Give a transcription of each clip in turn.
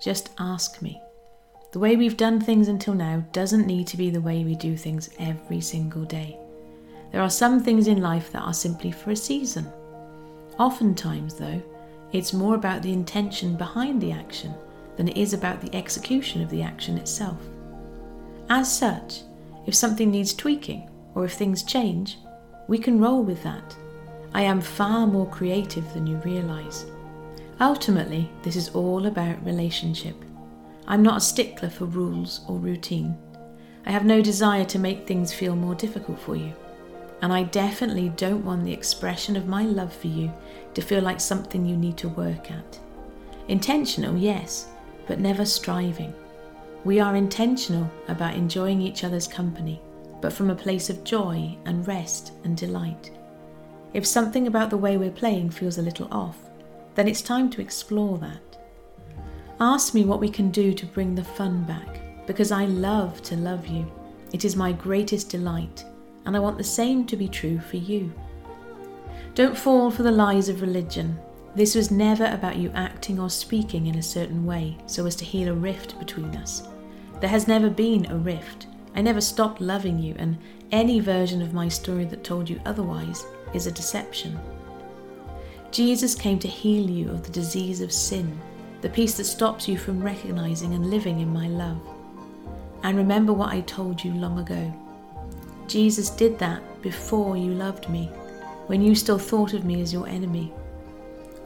just ask me. The way we've done things until now doesn't need to be the way we do things every single day. There are some things in life that are simply for a season. Oftentimes, though, it's more about the intention behind the action than it is about the execution of the action itself. As such, if something needs tweaking or if things change, we can roll with that. I am far more creative than you realise. Ultimately, this is all about relationship. I'm not a stickler for rules or routine. I have no desire to make things feel more difficult for you. And I definitely don't want the expression of my love for you to feel like something you need to work at. Intentional, yes, but never striving. We are intentional about enjoying each other's company, but from a place of joy and rest and delight. If something about the way we're playing feels a little off, then it's time to explore that. Ask me what we can do to bring the fun back, because I love to love you. It is my greatest delight, and I want the same to be true for you. Don't fall for the lies of religion. This was never about you acting or speaking in a certain way so as to heal a rift between us. There has never been a rift. I never stopped loving you, and any version of my story that told you otherwise is a deception. Jesus came to heal you of the disease of sin, the peace that stops you from recognizing and living in my love. And remember what I told you long ago. Jesus did that before you loved me, when you still thought of me as your enemy.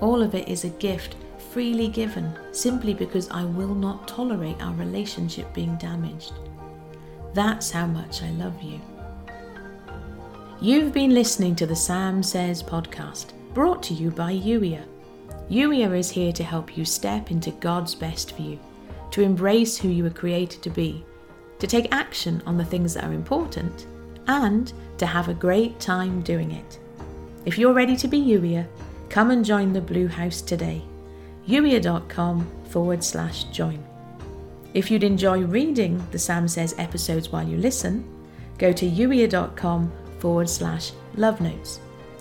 All of it is a gift freely given simply because I will not tolerate our relationship being damaged. That's how much I love you. You've been listening to the Sam Says podcast brought to you by Youier. Youier is here to help you step into God's best for you, to embrace who you were created to be, to take action on the things that are important, and to have a great time doing it. If you're ready to be Youier, come and join the Blue House today. Youier.com forward slash join. If you'd enjoy reading the Sam Says episodes while you listen, go to youier.com forward slash love notes.